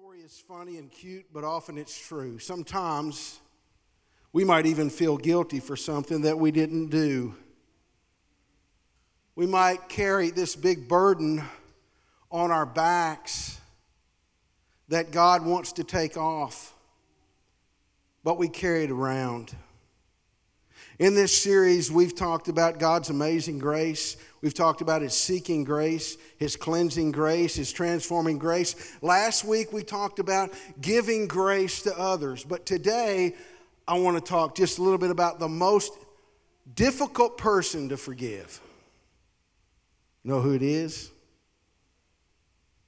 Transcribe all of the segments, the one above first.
story is funny and cute, but often it's true. Sometimes we might even feel guilty for something that we didn't do. We might carry this big burden on our backs that God wants to take off, but we carry it around. In this series, we've talked about God's amazing grace. We've talked about His seeking grace, His cleansing grace, His transforming grace. Last week, we talked about giving grace to others. But today, I want to talk just a little bit about the most difficult person to forgive. Know who it is?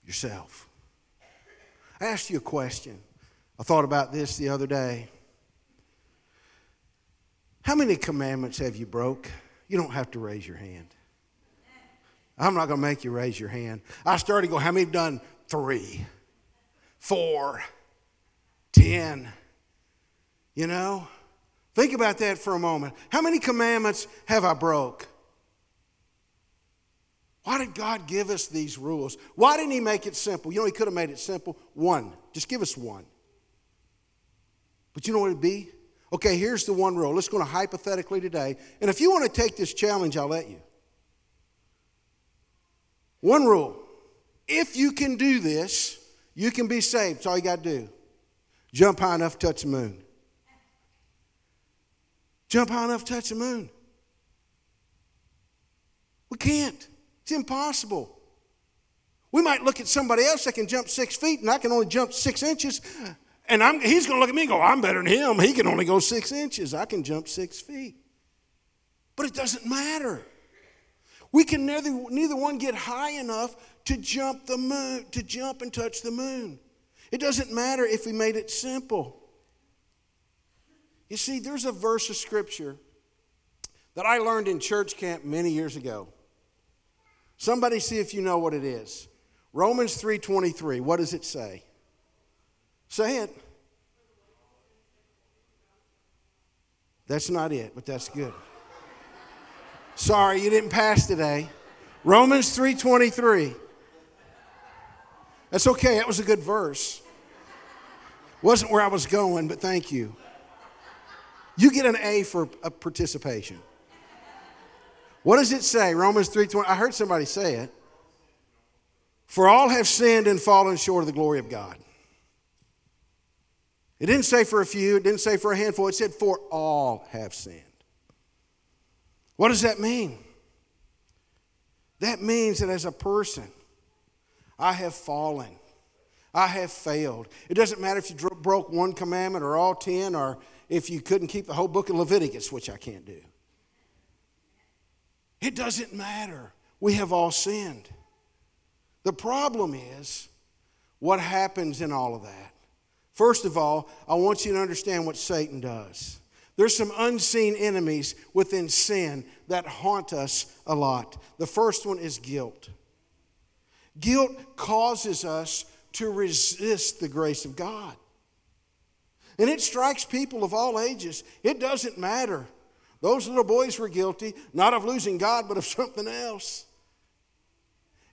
Yourself. I asked you a question. I thought about this the other day. How many commandments have you broke? You don't have to raise your hand. I'm not going to make you raise your hand. I started to go, how many done three, four, ten? You know? Think about that for a moment. How many commandments have I broke? Why did God give us these rules? Why didn't He make it simple? You know, He could have made it simple. One. Just give us one. But you know what it'd be? Okay, here's the one rule. Let's go to hypothetically today. And if you want to take this challenge, I'll let you. One rule. If you can do this, you can be saved. That's all you got to do. Jump high enough to touch the moon. Jump high enough to touch the moon. We can't. It's impossible. We might look at somebody else that can jump six feet, and I can only jump six inches. And I'm, he's going to look at me and go, I'm better than him. He can only go six inches. I can jump six feet. But it doesn't matter. We can neither, neither one get high enough to jump the moon, to jump and touch the moon. It doesn't matter if we made it simple. You see, there's a verse of scripture that I learned in church camp many years ago. Somebody see if you know what it is. Romans 3:23. What does it say? Say it. That's not it, but that's good. Sorry, you didn't pass today. Romans 3:23. That's okay. That was a good verse. Wasn't where I was going, but thank you. You get an A for a participation. What does it say? Romans 3:20. I heard somebody say it. For all have sinned and fallen short of the glory of God. It didn't say for a few, it didn't say for a handful, it said for all have sinned. What does that mean? That means that as a person, I have fallen. I have failed. It doesn't matter if you broke one commandment or all ten, or if you couldn't keep the whole book of Leviticus, which I can't do. It doesn't matter. We have all sinned. The problem is what happens in all of that. First of all, I want you to understand what Satan does. There's some unseen enemies within sin that haunt us a lot. The first one is guilt. Guilt causes us to resist the grace of God. And it strikes people of all ages. It doesn't matter. Those little boys were guilty, not of losing God, but of something else.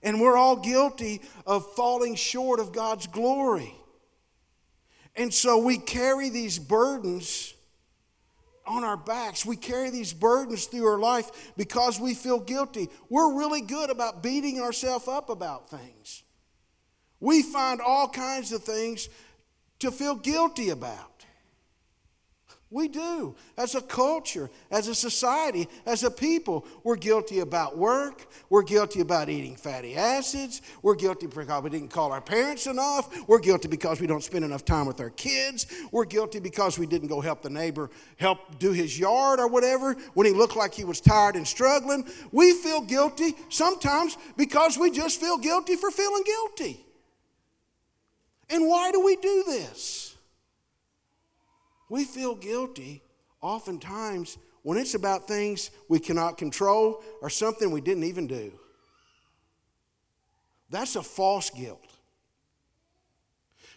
And we're all guilty of falling short of God's glory. And so we carry these burdens on our backs. We carry these burdens through our life because we feel guilty. We're really good about beating ourselves up about things. We find all kinds of things to feel guilty about. We do. As a culture, as a society, as a people, we're guilty about work. We're guilty about eating fatty acids. We're guilty because we didn't call our parents enough. We're guilty because we don't spend enough time with our kids. We're guilty because we didn't go help the neighbor help do his yard or whatever when he looked like he was tired and struggling. We feel guilty sometimes because we just feel guilty for feeling guilty. And why do we do this? We feel guilty oftentimes when it's about things we cannot control or something we didn't even do. That's a false guilt.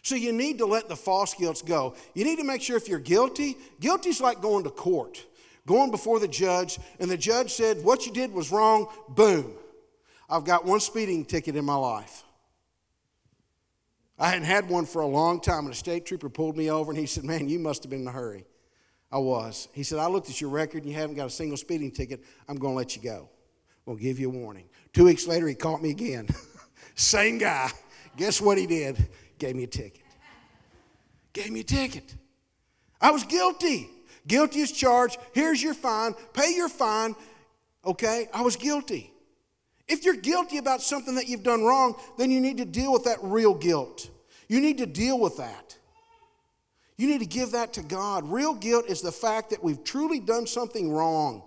So you need to let the false guilts go. You need to make sure if you're guilty, guilty's like going to court, going before the judge, and the judge said, What you did was wrong, boom. I've got one speeding ticket in my life. I hadn't had one for a long time, and a state trooper pulled me over and he said, Man, you must have been in a hurry. I was. He said, I looked at your record and you haven't got a single speeding ticket. I'm going to let you go. To give you a warning. Two weeks later, he caught me again. Same guy. Guess what he did? Gave me a ticket. Gave me a ticket. I was guilty. Guilty as charged. Here's your fine. Pay your fine. Okay? I was guilty. If you're guilty about something that you've done wrong, then you need to deal with that real guilt. You need to deal with that. You need to give that to God. Real guilt is the fact that we've truly done something wrong.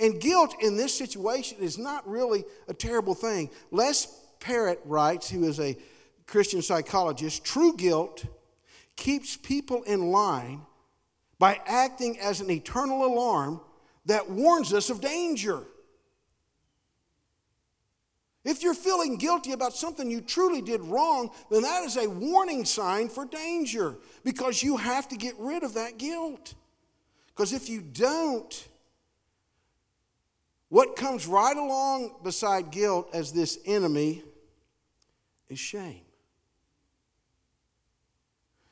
And guilt in this situation is not really a terrible thing. Les Parrott writes, who is a Christian psychologist, true guilt keeps people in line by acting as an eternal alarm that warns us of danger. If you're feeling guilty about something you truly did wrong, then that is a warning sign for danger because you have to get rid of that guilt. Because if you don't, what comes right along beside guilt as this enemy is shame.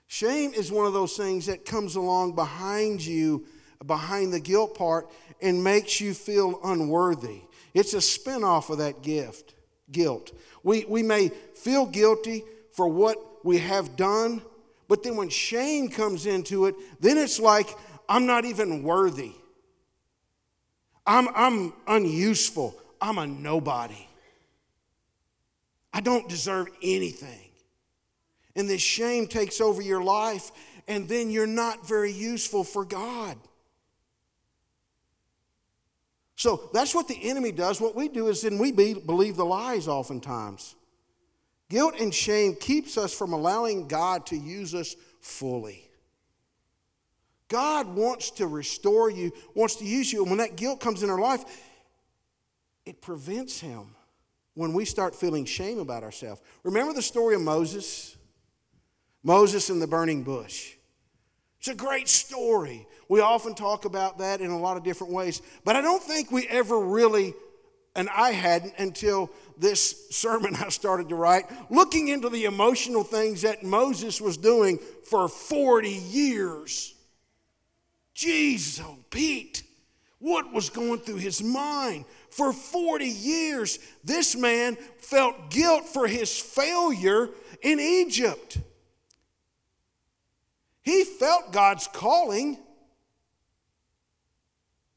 Shame is one of those things that comes along behind you, behind the guilt part, and makes you feel unworthy. It's a spinoff of that gift guilt. We, we may feel guilty for what we have done, but then when shame comes into it, then it's like, I'm not even worthy. I'm, I'm unuseful. I'm a nobody. I don't deserve anything. And this shame takes over your life, and then you're not very useful for God. So that's what the enemy does. What we do is then we be, believe the lies oftentimes. Guilt and shame keeps us from allowing God to use us fully. God wants to restore you, wants to use you. And when that guilt comes in our life, it prevents Him when we start feeling shame about ourselves. Remember the story of Moses? Moses in the burning bush. It's a great story. We often talk about that in a lot of different ways, but I don't think we ever really, and I hadn't until this sermon I started to write, looking into the emotional things that Moses was doing for 40 years. Jesus, oh, Pete, what was going through his mind? For 40 years, this man felt guilt for his failure in Egypt. He felt God's calling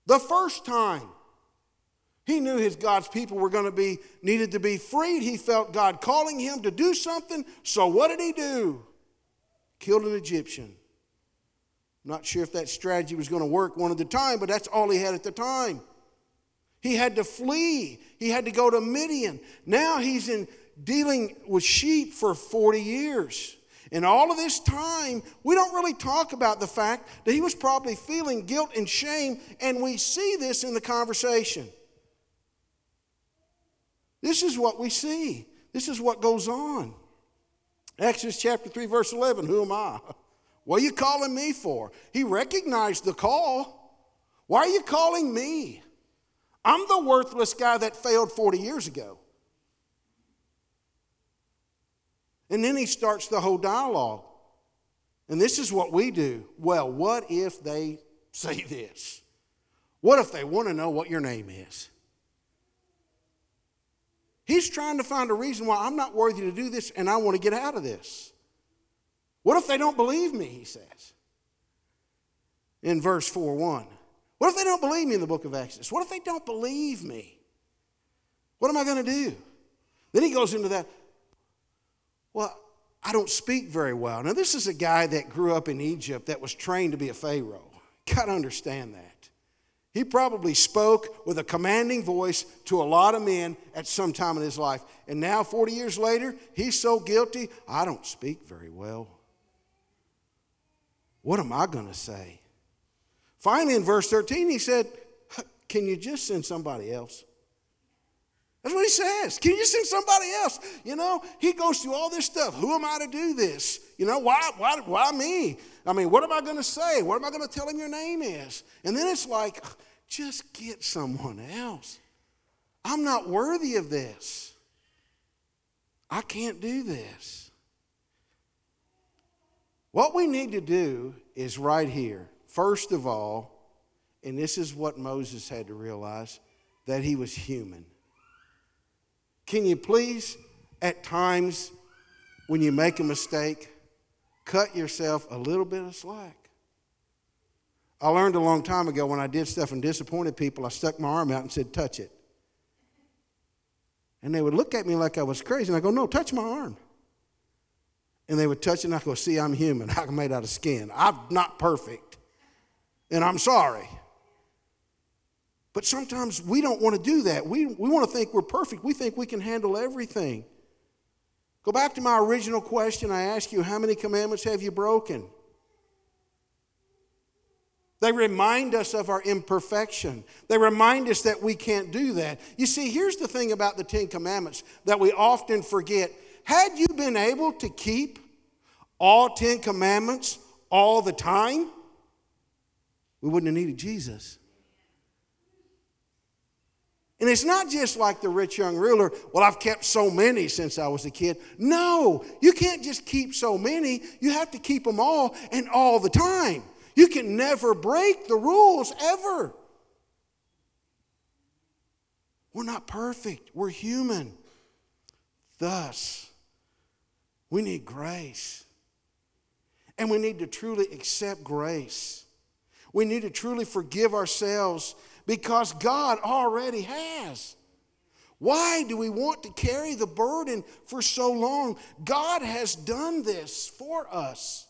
the first time. He knew his God's people were going to be needed to be freed. He felt God calling him to do something. So what did he do? Killed an Egyptian. Not sure if that strategy was going to work one at the time, but that's all he had at the time. He had to flee. He had to go to Midian. Now he's in dealing with sheep for 40 years. In all of this time, we don't really talk about the fact that he was probably feeling guilt and shame, and we see this in the conversation. This is what we see. This is what goes on. Exodus chapter 3, verse 11 Who am I? What are you calling me for? He recognized the call. Why are you calling me? I'm the worthless guy that failed 40 years ago. And then he starts the whole dialogue. And this is what we do. Well, what if they say this? What if they want to know what your name is? He's trying to find a reason why I'm not worthy to do this and I want to get out of this. What if they don't believe me? He says in verse 4 1. What if they don't believe me in the book of Exodus? What if they don't believe me? What am I going to do? Then he goes into that. Well, I don't speak very well. Now, this is a guy that grew up in Egypt that was trained to be a Pharaoh. Got to understand that. He probably spoke with a commanding voice to a lot of men at some time in his life. And now, 40 years later, he's so guilty, I don't speak very well. What am I going to say? Finally, in verse 13, he said, Can you just send somebody else? That's what he says. Can you send somebody else? You know, he goes through all this stuff. Who am I to do this? You know, why, why, why me? I mean, what am I going to say? What am I going to tell him your name is? And then it's like, just get someone else. I'm not worthy of this. I can't do this. What we need to do is right here. First of all, and this is what Moses had to realize that he was human. Can you please, at times when you make a mistake, cut yourself a little bit of slack? I learned a long time ago when I did stuff and disappointed people, I stuck my arm out and said, Touch it. And they would look at me like I was crazy. And I go, No, touch my arm. And they would touch it, and I go, See, I'm human. I'm made out of skin. I'm not perfect. And I'm sorry. But sometimes we don't want to do that. We, we want to think we're perfect. We think we can handle everything. Go back to my original question. I asked you, How many commandments have you broken? They remind us of our imperfection. They remind us that we can't do that. You see, here's the thing about the Ten Commandments that we often forget. Had you been able to keep all Ten Commandments all the time, we wouldn't have needed Jesus. And it's not just like the rich young ruler, well, I've kept so many since I was a kid. No, you can't just keep so many. You have to keep them all and all the time. You can never break the rules ever. We're not perfect, we're human. Thus, we need grace. And we need to truly accept grace. We need to truly forgive ourselves because God already has. Why do we want to carry the burden for so long? God has done this for us.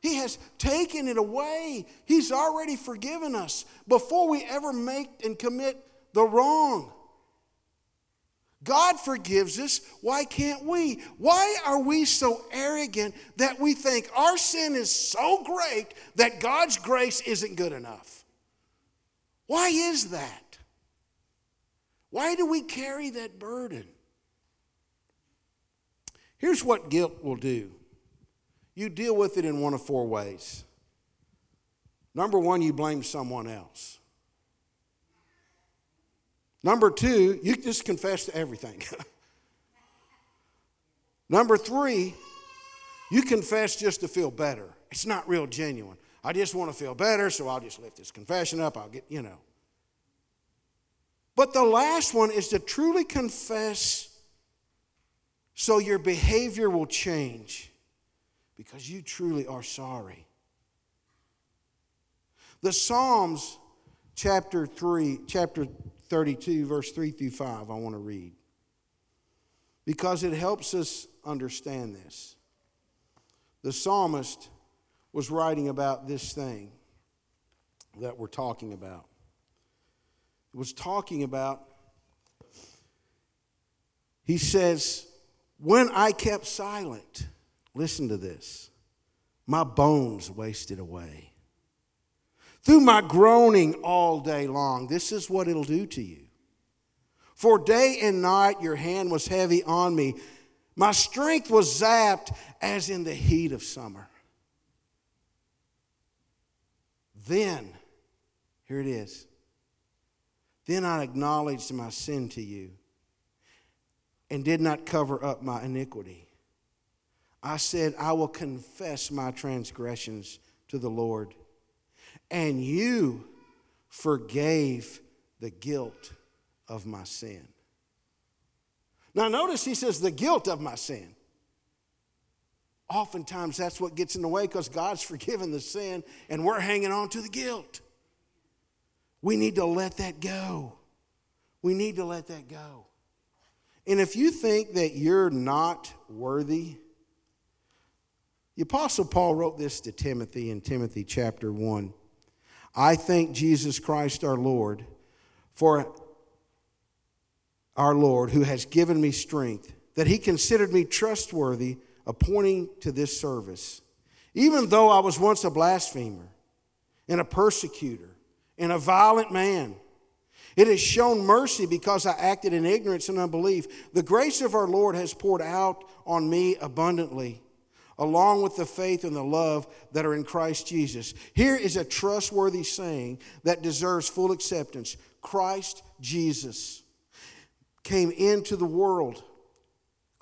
He has taken it away. He's already forgiven us before we ever make and commit the wrong. God forgives us. Why can't we? Why are we so arrogant that we think our sin is so great that God's grace isn't good enough? Why is that? Why do we carry that burden? Here's what guilt will do you deal with it in one of four ways. Number one, you blame someone else. Number two, you just confess to everything. Number three, you confess just to feel better. It's not real genuine. I just want to feel better, so I'll just lift this confession up. I'll get, you know. But the last one is to truly confess so your behavior will change because you truly are sorry. The Psalms, chapter 3, chapter 32, verse 3 through 5, I want to read because it helps us understand this. The psalmist was writing about this thing that we're talking about. It was talking about, he says, when I kept silent, Listen to this. My bones wasted away. Through my groaning all day long, this is what it'll do to you. For day and night your hand was heavy on me. My strength was zapped as in the heat of summer. Then, here it is. Then I acknowledged my sin to you and did not cover up my iniquity. I said, I will confess my transgressions to the Lord. And you forgave the guilt of my sin. Now, notice he says, the guilt of my sin. Oftentimes, that's what gets in the way because God's forgiven the sin and we're hanging on to the guilt. We need to let that go. We need to let that go. And if you think that you're not worthy, the Apostle Paul wrote this to Timothy in Timothy chapter 1. I thank Jesus Christ our Lord for our Lord who has given me strength, that he considered me trustworthy, appointing to this service. Even though I was once a blasphemer and a persecutor and a violent man, it has shown mercy because I acted in ignorance and unbelief. The grace of our Lord has poured out on me abundantly along with the faith and the love that are in Christ Jesus. Here is a trustworthy saying that deserves full acceptance Christ Jesus came into the world.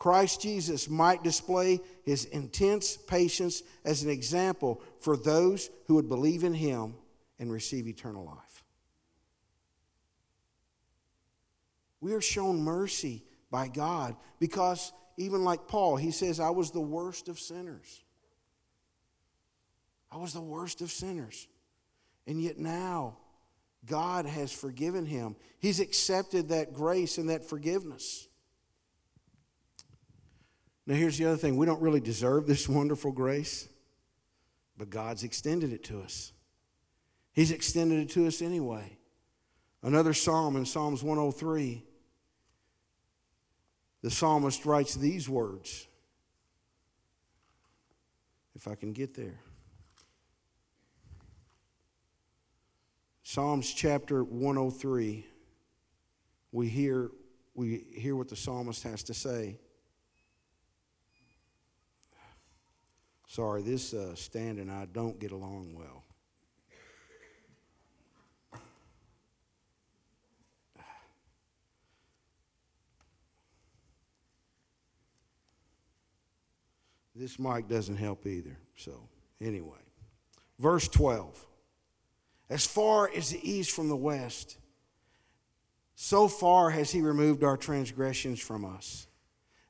Christ Jesus might display his intense patience as an example for those who would believe in him and receive eternal life. We are shown mercy by God because, even like Paul, he says, I was the worst of sinners. I was the worst of sinners. And yet now, God has forgiven him. He's accepted that grace and that forgiveness. Now, here's the other thing we don't really deserve this wonderful grace, but God's extended it to us. He's extended it to us anyway. Another psalm in Psalms 103, the psalmist writes these words. If I can get there. Psalms chapter 103, we hear, we hear what the psalmist has to say. Sorry, this uh, stand and I don't get along well. This mic doesn't help either. So, anyway, verse 12. As far as the east from the west, so far has he removed our transgressions from us.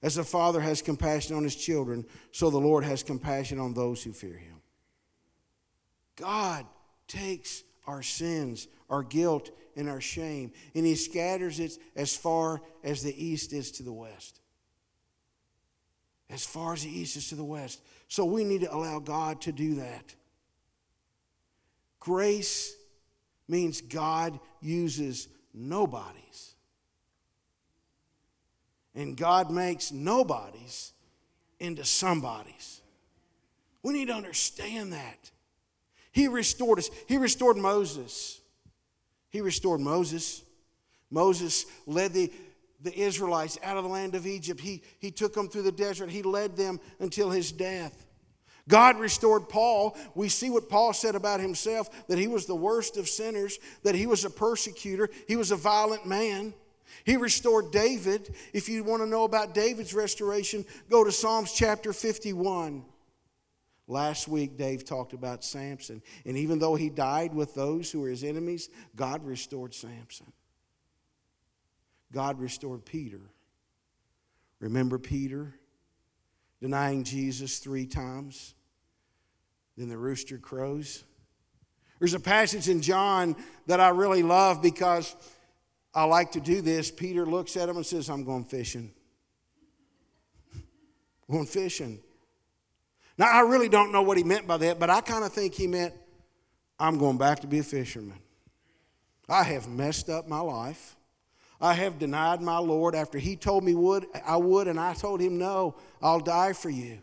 As a father has compassion on his children, so the Lord has compassion on those who fear him. God takes our sins, our guilt, and our shame, and he scatters it as far as the east is to the west. As far as the east is to the west. So we need to allow God to do that. Grace means God uses nobodies. And God makes nobodies into somebodies. We need to understand that. He restored us. He restored Moses. He restored Moses. Moses led the, the Israelites out of the land of Egypt. He, he took them through the desert. He led them until his death. God restored Paul. We see what Paul said about himself that he was the worst of sinners, that he was a persecutor, he was a violent man. He restored David. If you want to know about David's restoration, go to Psalms chapter 51. Last week, Dave talked about Samson. And even though he died with those who were his enemies, God restored Samson. God restored Peter. Remember Peter? denying Jesus three times. Then the rooster crows. There's a passage in John that I really love because I like to do this. Peter looks at him and says, I'm going fishing. going fishing. Now, I really don't know what he meant by that, but I kind of think he meant, I'm going back to be a fisherman. I have messed up my life. I have denied my Lord after he told me would I would and I told him no, I'll die for you.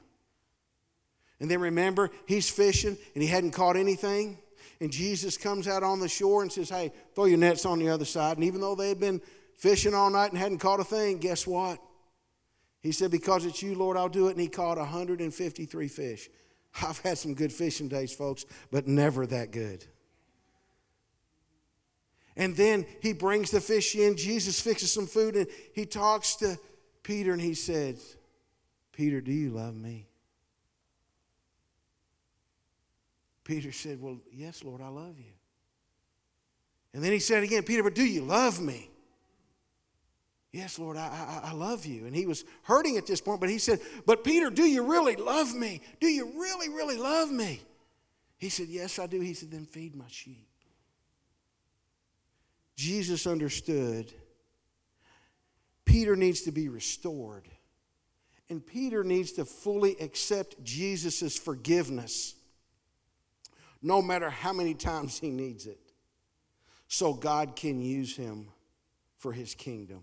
And then remember, he's fishing and he hadn't caught anything. And Jesus comes out on the shore and says, Hey, throw your nets on the other side. And even though they had been fishing all night and hadn't caught a thing, guess what? He said, Because it's you, Lord, I'll do it. And he caught 153 fish. I've had some good fishing days, folks, but never that good. And then he brings the fish in. Jesus fixes some food and he talks to Peter and he said, Peter, do you love me? Peter said, Well, yes, Lord, I love you. And then he said again, Peter, but do you love me? Yes, Lord, I, I, I, love you. And he was hurting at this point, but he said, But Peter, do you really love me? Do you really, really love me? He said, Yes, I do. He said, Then feed my sheep. Jesus understood Peter needs to be restored. And Peter needs to fully accept Jesus' forgiveness, no matter how many times he needs it, so God can use him for his kingdom.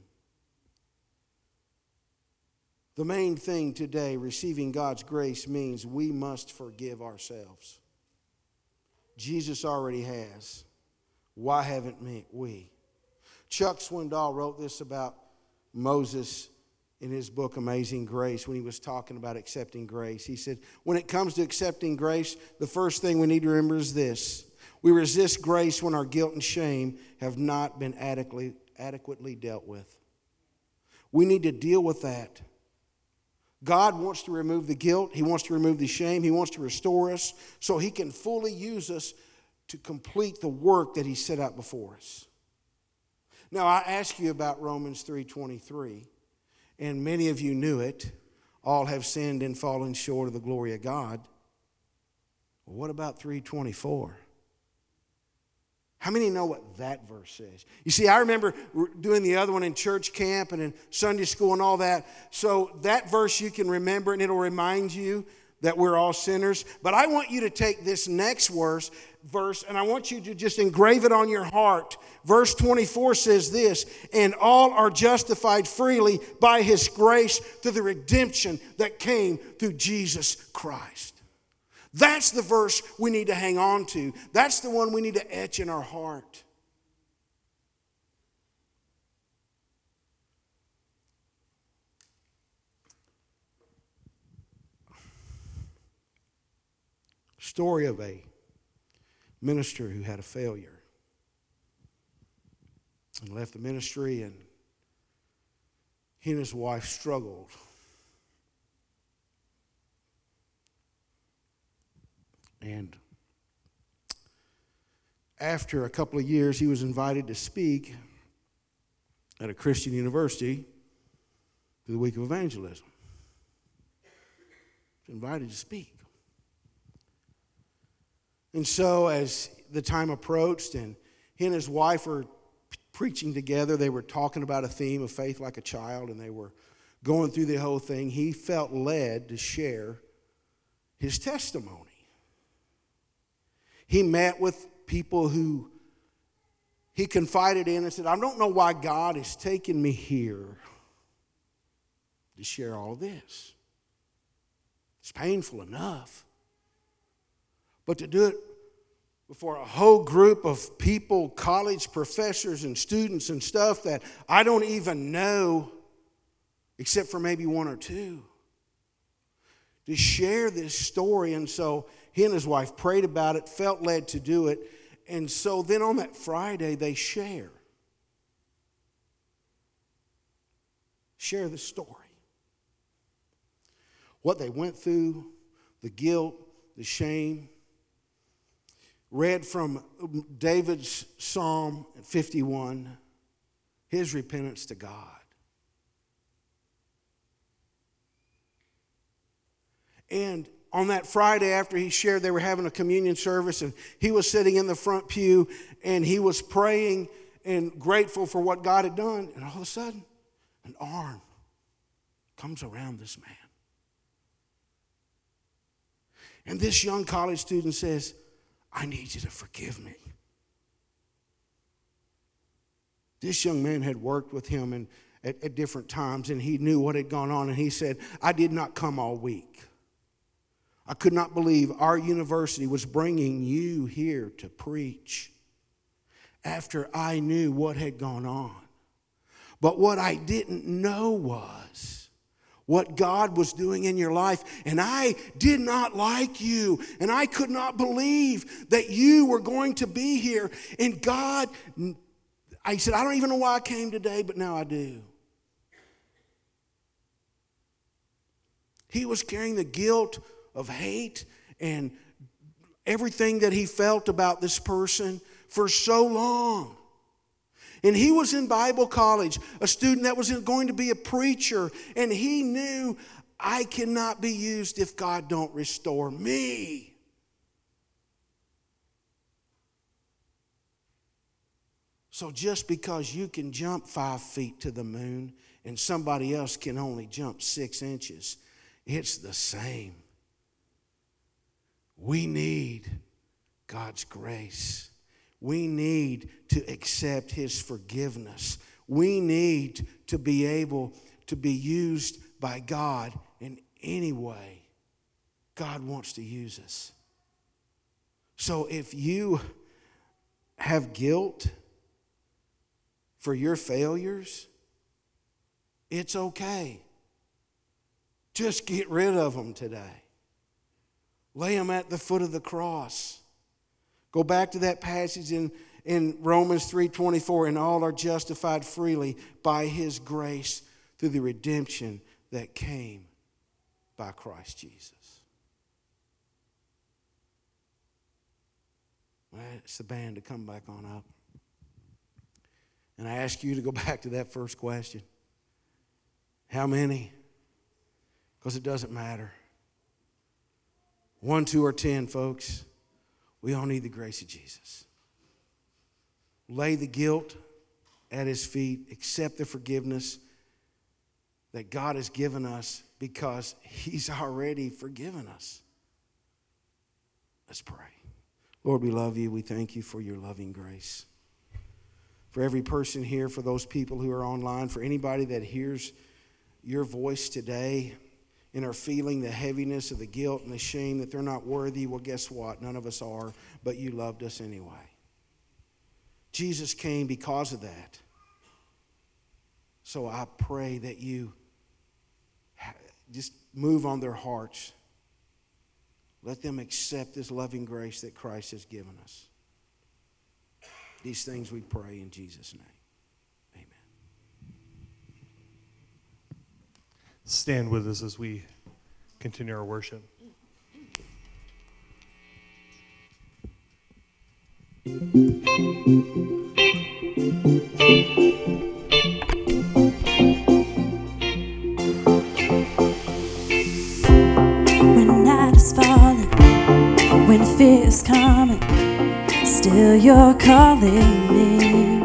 The main thing today, receiving God's grace, means we must forgive ourselves. Jesus already has. Why haven't we? Chuck Swindoll wrote this about Moses in his book Amazing Grace when he was talking about accepting grace. He said, When it comes to accepting grace, the first thing we need to remember is this we resist grace when our guilt and shame have not been adequately, adequately dealt with. We need to deal with that. God wants to remove the guilt, He wants to remove the shame, He wants to restore us so He can fully use us to complete the work that He set out before us. Now, I ask you about Romans 3:23, and many of you knew it. All have sinned and fallen short of the glory of God. Well, what about 324? How many know what that verse says? You see, I remember doing the other one in church camp and in Sunday school and all that. So that verse you can remember and it'll remind you that we're all sinners. But I want you to take this next verse, verse and I want you to just engrave it on your heart. Verse 24 says this, and all are justified freely by his grace through the redemption that came through Jesus Christ. That's the verse we need to hang on to. That's the one we need to etch in our heart. Story of a minister who had a failure and left the ministry, and he and his wife struggled And after a couple of years, he was invited to speak at a Christian university for the week of evangelism. He was invited to speak. And so, as the time approached, and he and his wife were preaching together, they were talking about a theme of faith like a child, and they were going through the whole thing. He felt led to share his testimony. He met with people who he confided in and said, I don't know why God has taken me here to share all this. It's painful enough. But to do it before a whole group of people, college professors and students and stuff that I don't even know, except for maybe one or two, to share this story. And so he and his wife prayed about it, felt led to do it. And so then on that Friday, they share. Share the story. What they went through, the guilt, the shame. Read from David's Psalm 51, his repentance to God. And on that Friday after he shared, they were having a communion service, and he was sitting in the front pew and he was praying and grateful for what God had done. And all of a sudden, an arm comes around this man. And this young college student says, I need you to forgive me. This young man had worked with him and at, at different times, and he knew what had gone on. And he said, I did not come all week. I could not believe our university was bringing you here to preach after I knew what had gone on. But what I didn't know was what God was doing in your life. And I did not like you. And I could not believe that you were going to be here. And God, I said, I don't even know why I came today, but now I do. He was carrying the guilt of hate and everything that he felt about this person for so long. And he was in Bible college, a student that was going to be a preacher, and he knew I cannot be used if God don't restore me. So just because you can jump five feet to the moon and somebody else can only jump six inches, it's the same. We need God's grace. We need to accept His forgiveness. We need to be able to be used by God in any way God wants to use us. So if you have guilt for your failures, it's okay. Just get rid of them today. Lay them at the foot of the cross. Go back to that passage in, in Romans 3:24, and all are justified freely by his grace through the redemption that came by Christ Jesus. Well, It's the band to come back on up. And I ask you to go back to that first question. How many? Because it doesn't matter. One, two, or ten, folks. We all need the grace of Jesus. Lay the guilt at his feet, accept the forgiveness that God has given us because he's already forgiven us. Let's pray. Lord, we love you. We thank you for your loving grace. For every person here, for those people who are online, for anybody that hears your voice today and are feeling the heaviness of the guilt and the shame that they're not worthy, well, guess what? None of us are, but you loved us anyway. Jesus came because of that. So I pray that you just move on their hearts. Let them accept this loving grace that Christ has given us. These things we pray in Jesus' name. Stand with us as we continue our worship. When night is falling, when fear is coming, still you're calling me.